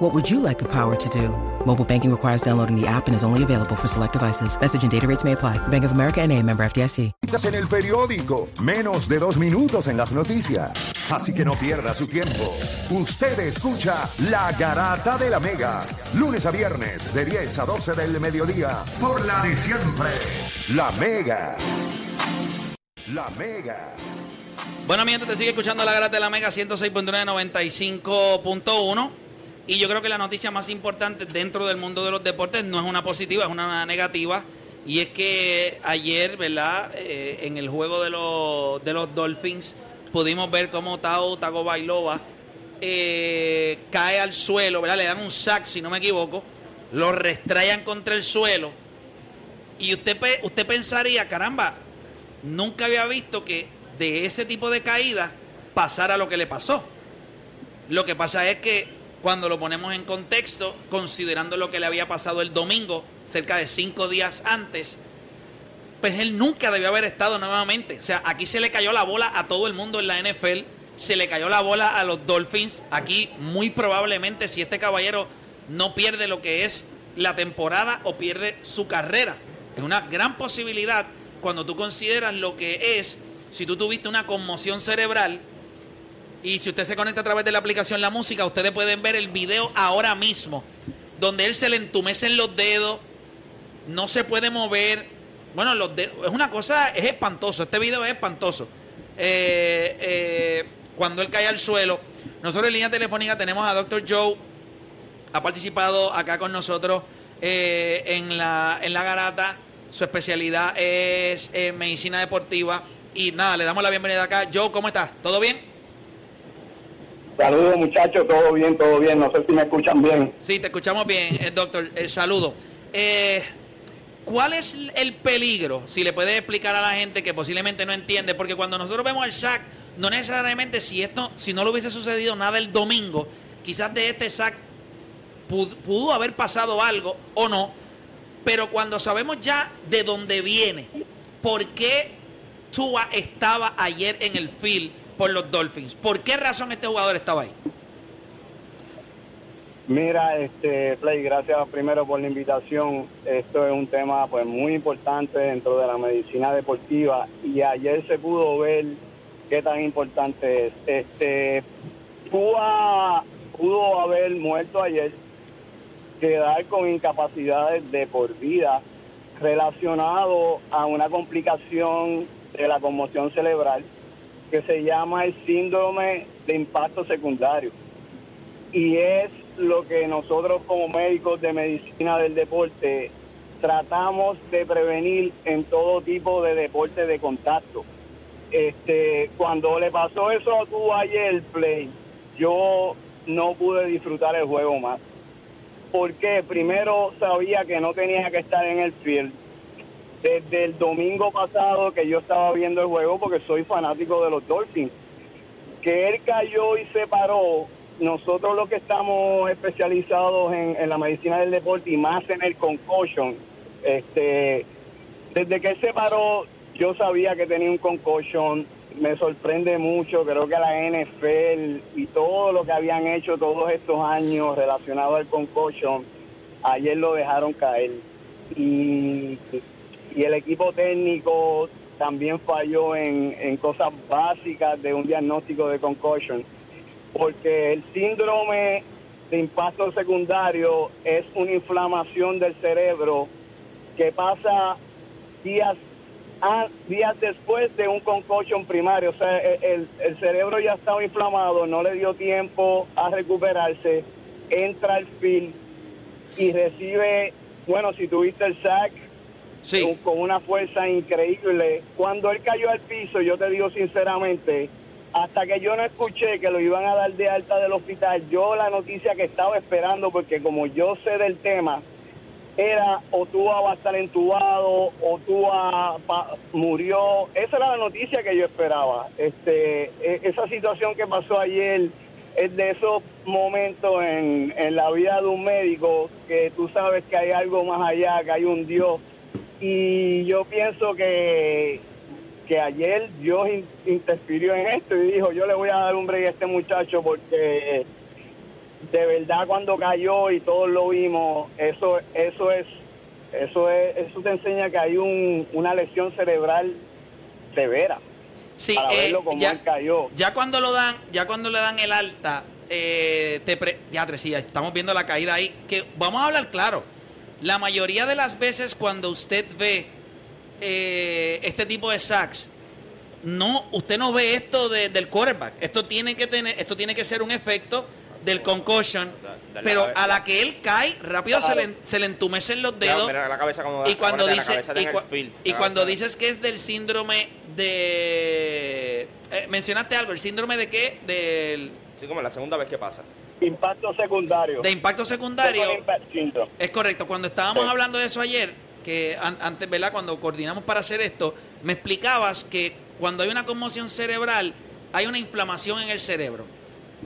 What would you like the power to do? Mobile banking requires downloading the app and is only available for select devices. Message and data rates may apply. Bank of America and a member FDIC. En el periódico, menos de dos minutos en las noticias. Así que no pierda su tiempo. Usted escucha La Garata de la Mega. Lunes a viernes, de 10 a 12 del mediodía. Por la de siempre. La Mega. La Mega. Bueno, mi gente, te sigue escuchando la Garata de la Mega 106.9, 95.1. Y yo creo que la noticia más importante dentro del mundo de los deportes no es una positiva, es una negativa. Y es que ayer, ¿verdad? Eh, en el juego de los, de los Dolphins pudimos ver cómo Tao Tagovailoa eh, cae al suelo, ¿verdad? Le dan un sack, si no me equivoco. Lo restrayan contra el suelo. Y usted, usted pensaría, caramba, nunca había visto que de ese tipo de caída pasara lo que le pasó. Lo que pasa es que cuando lo ponemos en contexto, considerando lo que le había pasado el domingo, cerca de cinco días antes, pues él nunca debió haber estado nuevamente. O sea, aquí se le cayó la bola a todo el mundo en la NFL, se le cayó la bola a los Dolphins. Aquí muy probablemente si este caballero no pierde lo que es la temporada o pierde su carrera. Es una gran posibilidad cuando tú consideras lo que es, si tú tuviste una conmoción cerebral, y si usted se conecta a través de la aplicación La Música, ustedes pueden ver el video ahora mismo, donde él se le entumecen los dedos, no se puede mover. Bueno, los dedos, es una cosa, es espantoso. Este video es espantoso. Eh, eh, cuando él cae al suelo, nosotros en línea telefónica tenemos a Dr. Joe, ha participado acá con nosotros eh, en, la, en la garata. Su especialidad es medicina deportiva. Y nada, le damos la bienvenida acá. Joe, ¿cómo estás? ¿Todo bien? Saludos muchachos, todo bien, todo bien. No sé si me escuchan bien. Sí, te escuchamos bien, eh, doctor. El saludo. Eh, ¿Cuál es el peligro? Si le puedes explicar a la gente que posiblemente no entiende, porque cuando nosotros vemos el sack, no necesariamente si esto, si no le hubiese sucedido nada el domingo, quizás de este pudo, pudo haber pasado algo o no, pero cuando sabemos ya de dónde viene, por qué Tua estaba ayer en el field por los Dolphins, por qué razón este jugador estaba ahí. Mira, este Play, gracias primero por la invitación. Esto es un tema pues muy importante dentro de la medicina deportiva y ayer se pudo ver qué tan importante es. Este Tua pudo haber muerto ayer, quedar con incapacidades de por vida relacionado a una complicación de la conmoción cerebral que se llama el síndrome de impacto secundario. Y es lo que nosotros como médicos de medicina del deporte tratamos de prevenir en todo tipo de deporte de contacto. Este, cuando le pasó eso a tu ayer, Play, yo no pude disfrutar el juego más. Porque primero sabía que no tenía que estar en el field. Desde el domingo pasado que yo estaba viendo el juego, porque soy fanático de los Dolphins, que él cayó y se paró, nosotros los que estamos especializados en, la medicina del deporte y más en el concussion, este, desde que él se paró, yo sabía que tenía un concussion, me sorprende mucho, creo que la NFL y todo lo que habían hecho todos estos años relacionado al concussion, ayer lo dejaron caer. Y, y el equipo técnico también falló en, cosas básicas de un diagnóstico de concussion porque el síndrome de impacto secundario es una inflamación del cerebro que pasa días a- días después de un concussion primario. O sea, el, el- el cerebro ya estaba inflamado, no le dio tiempo a recuperarse, entra al field y recibe, bueno, si tuviste el sack, Con, una fuerza increíble. Cuando él cayó al piso, yo te digo sinceramente, hasta que yo no escuché que lo iban a dar de alta del hospital, yo la noticia que estaba esperando, porque como yo sé del tema, era o Tua va a estar entubado o pa- murió. Esa era la noticia que yo esperaba. Este, e- esa situación que pasó ayer es de esos momentos en, en la vida de un médico que tú sabes que hay algo más allá, que hay un Dios. Y yo pienso que, que ayer Dios in- interfirió en esto y dijo, yo le voy a dar un break a este muchacho porque de verdad cuando cayó y todos lo vimos, eso eso es eso es eso te enseña que hay un, una lesión cerebral severa Sí, para eh, verlo como ya, él cayó. ya cuando lo dan, ya cuando le dan el alta, eh, te pre- ya, Tres, sí, ya estamos viendo la caída ahí. Que vamos a hablar claro. La mayoría de las veces cuando usted ve eh, este tipo de sacks, no, usted no ve esto de- del quarterback. Esto tiene que tener, esto tiene que ser un efecto del concussion. Da- da la Pero cabeza. a la que él cae, rápido se, le, se le entumecen los dedos. Mira, mira la cabeza como Y cuando dice y, cua- cuando dices que es del síndrome de eh, mencionaste algo, el síndrome de qué? Del Sí, como la segunda vez que pasa. Impacto secundario. de impacto secundario. Es correcto, cuando estábamos Sí. hablando de eso ayer, que an- antes, ¿verdad? Cuando coordinamos para hacer esto, me explicabas que cuando hay una conmoción cerebral, hay una inflamación en el cerebro.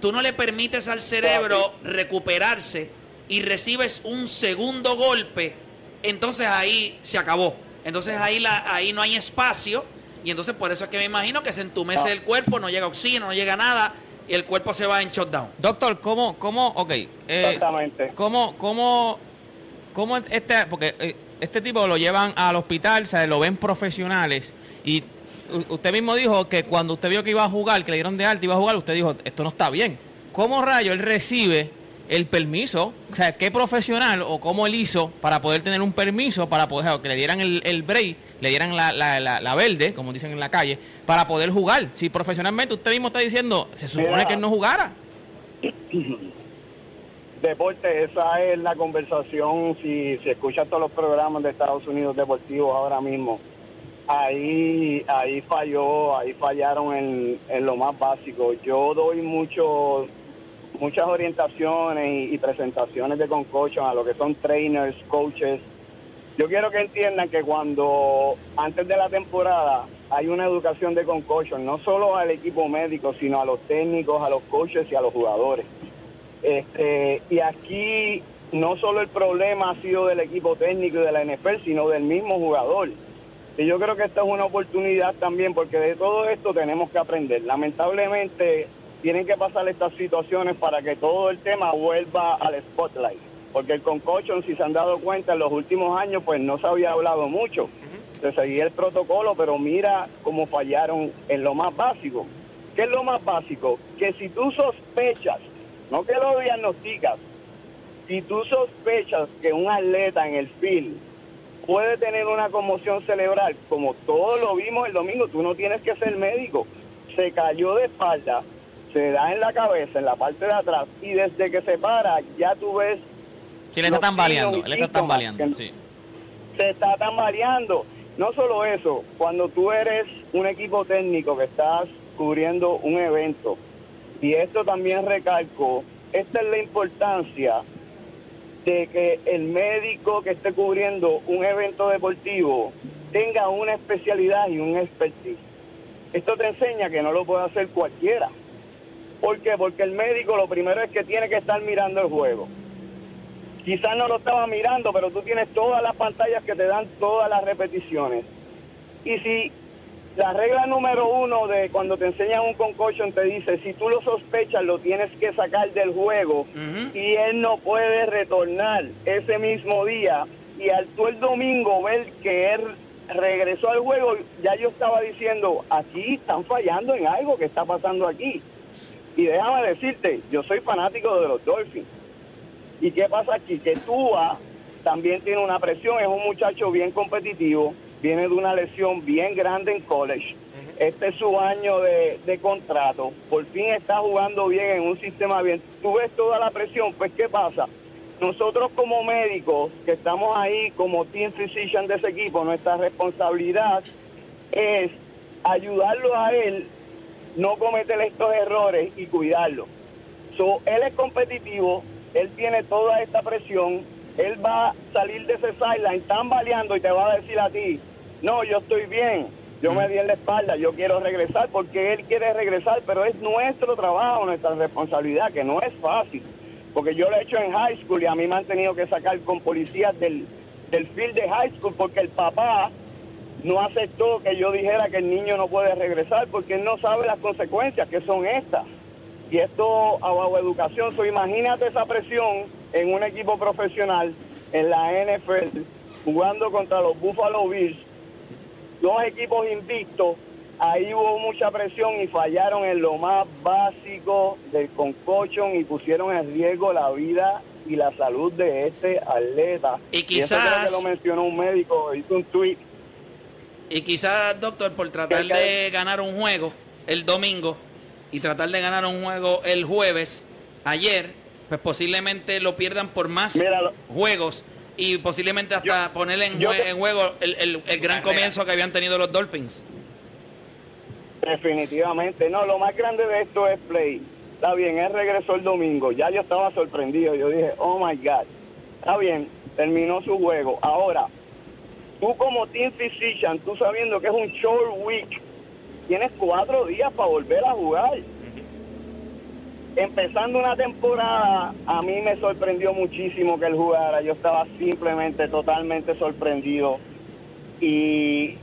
Tú no le permites al cerebro recuperarse y recibes un segundo golpe, entonces ahí se acabó. Entonces ahí, la, ahí no hay espacio y entonces por eso es que me imagino que se entumece Ah. el cuerpo, no llega oxígeno, no llega nada y el cuerpo se va en shutdown. Doctor, ¿cómo, cómo, ok, eh, Exactamente. cómo, cómo, cómo este, porque eh, este tipo lo llevan al hospital, o sea, lo ven profesionales y usted mismo dijo que cuando usted vio que iba a jugar, que le dieron de alta, iba a jugar, usted dijo, esto no está bien. ¿Cómo rayo él recibe el permiso? O sea, ¿qué profesional o cómo él hizo para poder tener un permiso, para poder, que le dieran el, el break, le dieran la, la, la, la verde, como dicen en la calle, para poder jugar? Si profesionalmente usted mismo está diciendo, se supone Mira. que él no jugara. Deporte, esa es la conversación. Si, si escuchas todos los programas de Estados Unidos deportivos ahora mismo, ahí ahí falló, ahí fallaron en, en lo más básico. Yo doy mucho muchas orientaciones y, presentaciones de concussion a lo que son trainers, coaches. Yo quiero que entiendan que cuando antes de la temporada hay una educación de concussion, no solo al equipo médico, sino a los técnicos, a los coaches y a los jugadores. Este, y aquí no solo el problema ha sido del equipo técnico y de la NFL, sino del mismo jugador. Y yo creo que esta es una oportunidad también, porque de todo esto tenemos que aprender. Lamentablemente tienen que pasar estas situaciones para que todo el tema vuelva al spotlight. Porque el concussion, si se han dado cuenta, en los últimos años, pues no se había hablado mucho. Se seguía el protocolo, pero mira cómo fallaron en lo más básico. ¿Qué es lo más básico? Que si tú sospechas, no que lo diagnosticas, si tú sospechas que un atleta en el field puede tener una conmoción cerebral, como todos lo vimos el domingo, tú no tienes que ser médico. Se cayó de espalda, se da en la cabeza, en la parte de atrás, y desde que se para, ya tú ves Sí, él está tambaleando, él está tambaleando, sí. se está tambaleando. No solo eso, cuando tú eres un equipo técnico que estás cubriendo un evento, y esto también recalco, esta es la importancia de que el médico que esté cubriendo un evento deportivo tenga una especialidad y un expertise. Esto te enseña que no lo puede hacer cualquiera. ¿Por qué? Porque el médico lo primero es que tiene que estar mirando el juego. Quizás no lo estaba mirando, pero tú tienes todas las pantallas que te dan todas las repeticiones. Y si la regla número uno de cuando te enseñan un concussion te dice, si tú lo sospechas, lo tienes que sacar del juego y él no puede retornar ese mismo día. Y al tú el domingo ver que él regresó al juego, ya yo estaba diciendo, aquí están fallando en algo que está pasando aquí. Y déjame decirte, yo soy fanático de los Dolphins. ¿Y qué pasa aquí? Que Tua también tiene una presión, es un muchacho bien competitivo, viene de una lesión bien grande en college. Este es su año de, de contrato, por fin está jugando bien en un sistema bien. Tú ves toda la presión, pues ¿qué pasa? Nosotros como médicos, que estamos ahí como team physician de ese equipo, nuestra responsabilidad es ayudarlo a él, no cometer estos errores y cuidarlo. So, él es competitivo, él tiene toda esta presión él va a salir de ese sideline tambaleando y te va a decir a ti, no, yo estoy bien, yo me di en la espalda, yo quiero regresar porque él quiere regresar, pero es nuestro trabajo, nuestra responsabilidad, que no es fácil. Porque yo lo he hecho en high school y a mí me han tenido que sacar con policías del, del field de high school porque el papá no aceptó que yo dijera que el niño no puede regresar porque él no sabe las consecuencias que son estas. Y esto a bajo educación, so, imagínate esa presión en un equipo profesional en la NFL jugando contra los Buffalo Bills, dos equipos invictos, ahí hubo mucha presión y fallaron en lo más básico del concussion y pusieron en riesgo la vida y la salud de este atleta. Y eso quizás- creo que lo mencionó un médico, hizo un tweet. Y quizás, doctor, por tratar de ganar un juego el domingo y tratar de ganar un juego el jueves, ayer, pues posiblemente lo pierdan por más juegos y posiblemente hasta Yo- poner en, yo jue- te- en juego el, el- el gran comienzo que habían tenido los Dolphins. Definitivamente, no, lo más grande de esto es Play. Está bien, él regresó el domingo, ya yo estaba sorprendido, yo dije, oh my God, está bien, terminó su juego. Ahora, tú como team physician, tú sabiendo que es un short week, tienes cuatro días para volver a jugar. Empezando una temporada, a mí me sorprendió muchísimo que él jugara, yo estaba simplemente totalmente sorprendido y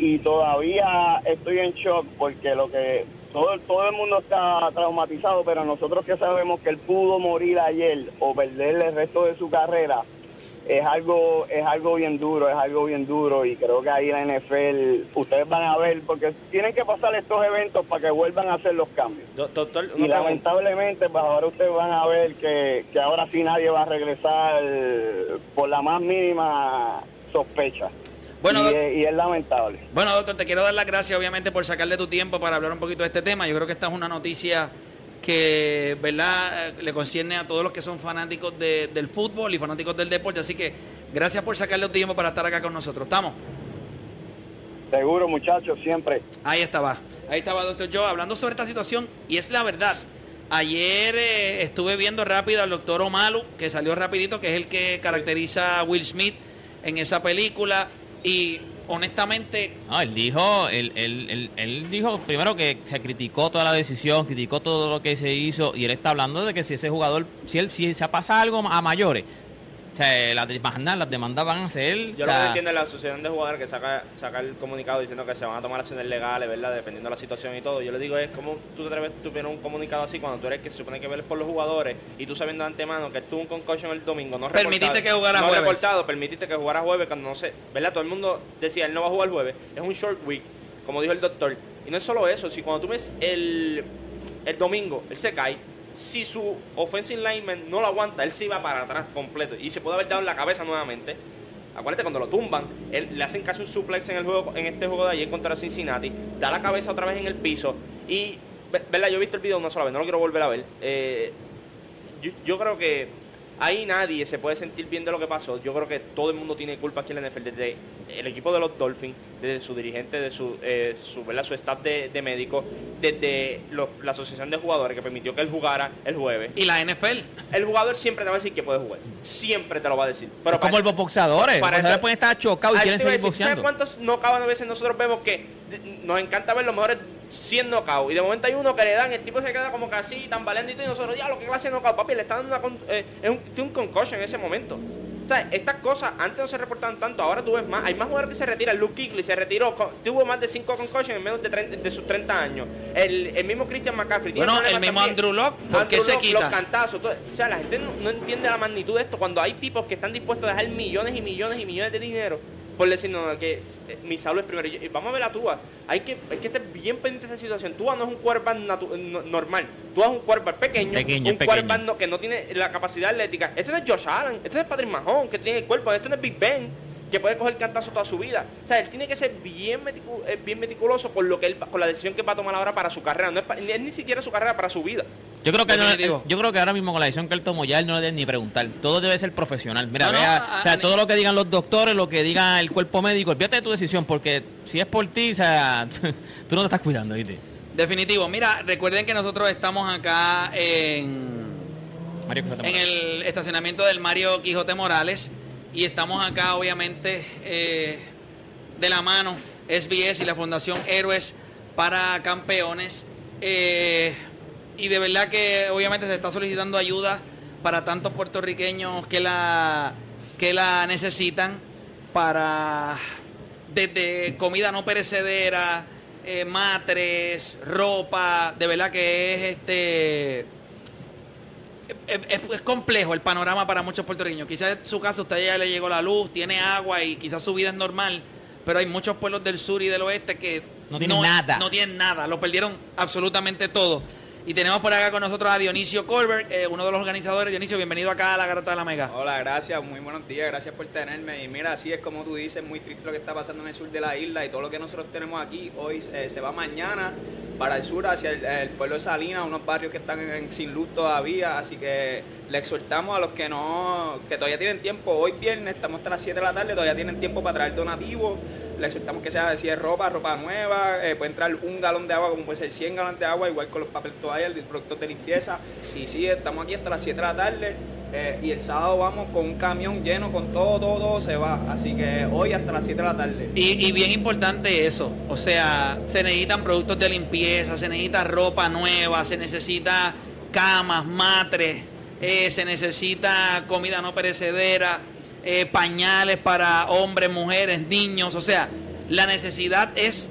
y todavía estoy en shock porque lo que todo, todo el mundo está traumatizado, pero nosotros que sabemos que él pudo morir ayer o perder el resto de su carrera, es algo es algo bien duro, es algo bien duro y creo que ahí la NFL, ustedes van a ver, porque tienen que pasar estos eventos para que vuelvan a hacer los cambios. Do- Doctor, Y pregunta. lamentablemente, pues ahora ustedes van a ver que, que ahora sí nadie va a regresar por la más mínima sospecha. Bueno, y, es, y es lamentable. Bueno, doctor, te quiero dar las gracias, obviamente, por sacarle tu tiempo para hablar un poquito de este tema. Yo creo que esta es una noticia que, ¿verdad?, Eh, le concierne a todos los que son fanáticos de- del fútbol y fanáticos del deporte. Así que gracias por sacarle tu tiempo para estar acá con nosotros. ¿Estamos? Seguro, muchachos, siempre. Ahí estaba. Ahí estaba, doctor Joe, hablando sobre esta situación. Y es la verdad. Ayer eh, estuve viendo rápido al doctor Omalu, que salió rapidito, que es el que caracteriza a Will Smith en esa película. Y honestamente, No, él dijo, él, él, él, él dijo primero que se criticó toda la decisión, criticó todo lo que se hizo y él está hablando de que si ese jugador, si él, si se pasa algo a mayores, o sea, las demandas, las demandas van a ser, Yo o lo que entiendo es la asociación de jugadores que saca, saca el comunicado diciendo que se van a tomar acciones legales, ¿verdad? Dependiendo de la situación y todo. Yo le digo es cómo tú te atreves poner un comunicado así cuando tú eres que se supone que veles por los jugadores y tú sabiendo de antemano que tuvo un concussion el domingo, no Permitiste que jugara no jueves. reportado, permitiste que jugara jueves cuando no sé, ¿verdad? Todo el mundo decía, él no va a jugar jueves, es un short week, como dijo el doctor. Y no es solo eso, si cuando tú ves el, el domingo, él se cae, si su offensive lineman no lo aguanta, él se va para atrás completo y se puede haber dado en la cabeza nuevamente. Acuérdate, cuando lo tumban, él, le hacen casi un suplex en el juego en este juego de ayer contra Cincinnati, da la cabeza otra vez en el piso y, ve- ¿verdad? Yo he visto el video una sola vez, no lo quiero volver a ver. Eh, yo creo que ahí nadie se puede sentir bien de lo que pasó. Yo creo que todo el mundo tiene culpa aquí en la NFL, desde el equipo de los Dolphins, desde su dirigente, de su, eh, su, ¿verdad? su staff de, de médicos, desde los- la asociación de jugadores que permitió que él jugara el jueves. y la NFL. El jugador siempre te va a decir que puede jugar. Siempre te lo va a decir. Pero como los boxeadores, para eso- le pueden estar chocados y quieren seguir decir, ¿Sabes boxeando. cuántos knockouts a veces nosotros vemos que nos encanta ver los mejores 100 knockouts? Y de momento hay uno que le dan, el tipo se queda como así, tambaleando y todo, y nosotros, diablo, qué clase de knockout, papi, le está dando una, con- eh, es un, tiene un concussion en ese momento. O sea, estas cosas antes no se reportaban tanto, ahora tú ves más. Hay más jugadores que se retiran. Luke Kuechly se retiró, tuvo más de 5 concussions en menos de, 30 de sus 30 años. El, el mismo Christian McCaffrey. Bueno, el mismo también. Andrew Locke, ¿por qué Andrew se Locke, quita? Los cantazos. todo- o sea, la gente no, no entiende la magnitud de esto. Cuando hay tipos que están dispuestos a dejar millones y millones y millones de dinero por decir, no, que eh, mi salud es primero. Y vamos a ver a Tua. Hay que, hay que estar bien pendiente de esa situación. Tua no es un quarterback no- normal. Tua es un quarterback pequeño. Pequeño, un quarterback no- que no tiene la capacidad atlética. Este no es Josh Allen. Este no es Patrick Mahomes, que tiene el cuerpo. Este no es Big Ben, que puede coger cantazo toda su vida. O sea, él tiene que ser bien, meticu- eh, bien meticuloso por, lo que él, va- con la decisión que va a tomar ahora para su carrera. No es, pa- ni- es ni siquiera su carrera, para su vida. Yo creo que no- Definitivo. yo creo que ahora mismo con la decisión que él tomó ya él no le debe ni preguntar. Todo debe ser profesional. Mira, No, vea, o sea, todo lo que digan los doctores, lo que diga el cuerpo médico, olvídate de tu decisión porque si es por ti, o sea, tú no te estás cuidando, ¿viste? Definitivo. Mira, recuerden que nosotros estamos acá en, en el estacionamiento del Mario Quijote Morales. Y estamos acá, obviamente, eh, de la mano, SBS y la Fundación Héroes para Campeones. Eh, y de verdad que, obviamente, se está solicitando ayuda para tantos puertorriqueños que la, que la necesitan para desde comida no perecedera, eh, matres, ropa, de verdad que es este es, es- es complejo el panorama para muchos puertorriqueños. Quizás en su caso usted ya le llegó la luz, tiene agua y quizás su vida es normal, pero hay muchos pueblos del sur y del oeste que No tienen nada. No tienen nada, lo perdieron absolutamente todo. Y tenemos por acá con nosotros a Dionisio Colbert, eh, uno de los organizadores. Dionisio, bienvenido acá a la Garota de la Mega. Hola, gracias, muy buenos días, gracias por tenerme. Y mira, así es como tú dices, muy triste lo que está pasando en el sur de la isla y todo lo que nosotros tenemos aquí hoy eh, se va mañana para el sur, hacia el, pueblo de Salinas, unos barrios que están sin luz todavía. Así que le exhortamos a los que no, que todavía tienen tiempo, hoy viernes, estamos hasta las 7 de la tarde, todavía tienen tiempo para traer donativos. Le exhortamos que sea si es ropa, ropa nueva, eh, puede entrar un galón de agua, como puede ser 100 galones de agua, igual con los papel toallas, los productos de limpieza. Y sí, estamos aquí hasta las 7 de la tarde. eh, y el sábado vamos con un camión lleno, con todo, todo, todo se va. Así que hoy hasta las 7 de la tarde. Y, y bien importante eso, o sea, se necesitan productos de limpieza, se necesita ropa nueva, se necesita camas, matres, eh, se necesita comida no perecedera, eh, pañales para hombres, mujeres, niños, o sea, la necesidad es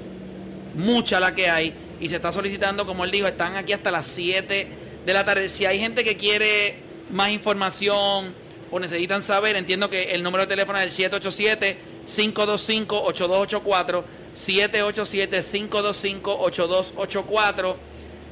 mucha la que hay y se está solicitando, como él dijo, están aquí hasta las 7 de la tarde. Si hay gente que quiere más información o necesitan saber, entiendo que el número de teléfono es el 787-525-8284, 787-525-8284.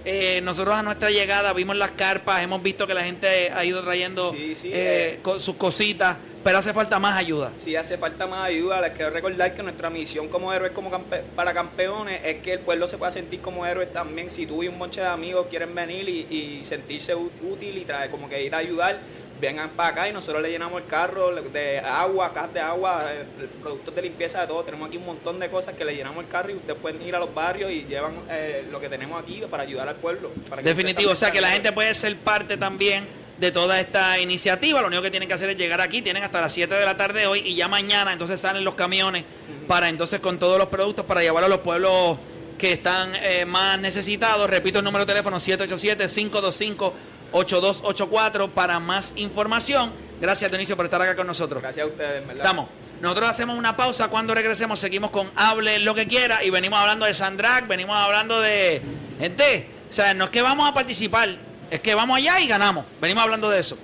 Eh, nosotros a nuestra llegada vimos las carpas, hemos visto que la gente ha ido trayendo Sí, sí, eh, eh. sus cositas, pero hace falta más ayuda. Si hace falta más ayuda, les quiero recordar que nuestra misión como héroes como campe- para campeones es que el pueblo se pueda sentir como héroes también. Si tú y un monche de amigos quieren venir y, y sentirse útil y traer como que ir a ayudar, vengan para acá y nosotros le llenamos el carro de agua, cajas de agua, eh, productos de limpieza, de todo. Tenemos aquí un montón de cosas que le llenamos el carro y ustedes pueden ir a los barrios y llevan eh, lo que tenemos aquí para ayudar al pueblo. para Definitivo, o sea que la gente puede ser parte también de toda esta iniciativa. Lo único que tienen que hacer es llegar aquí, tienen hasta las 7 de la tarde hoy y ya mañana entonces salen los camiones para entonces con todos los productos para llevar a los pueblos que están eh, más necesitados. Repito el número de teléfono 787-525-8284 para más información. Gracias Dionisio por estar acá con nosotros. Gracias a ustedes, ¿verdad? Estamos. Nosotros hacemos una pausa. Cuando regresemos, seguimos con Hable lo que quiera. Y venimos hablando de Sandrac, venimos hablando de. Gente, o sea, no es que vamos a participar, es que vamos allá y ganamos. Venimos hablando de eso.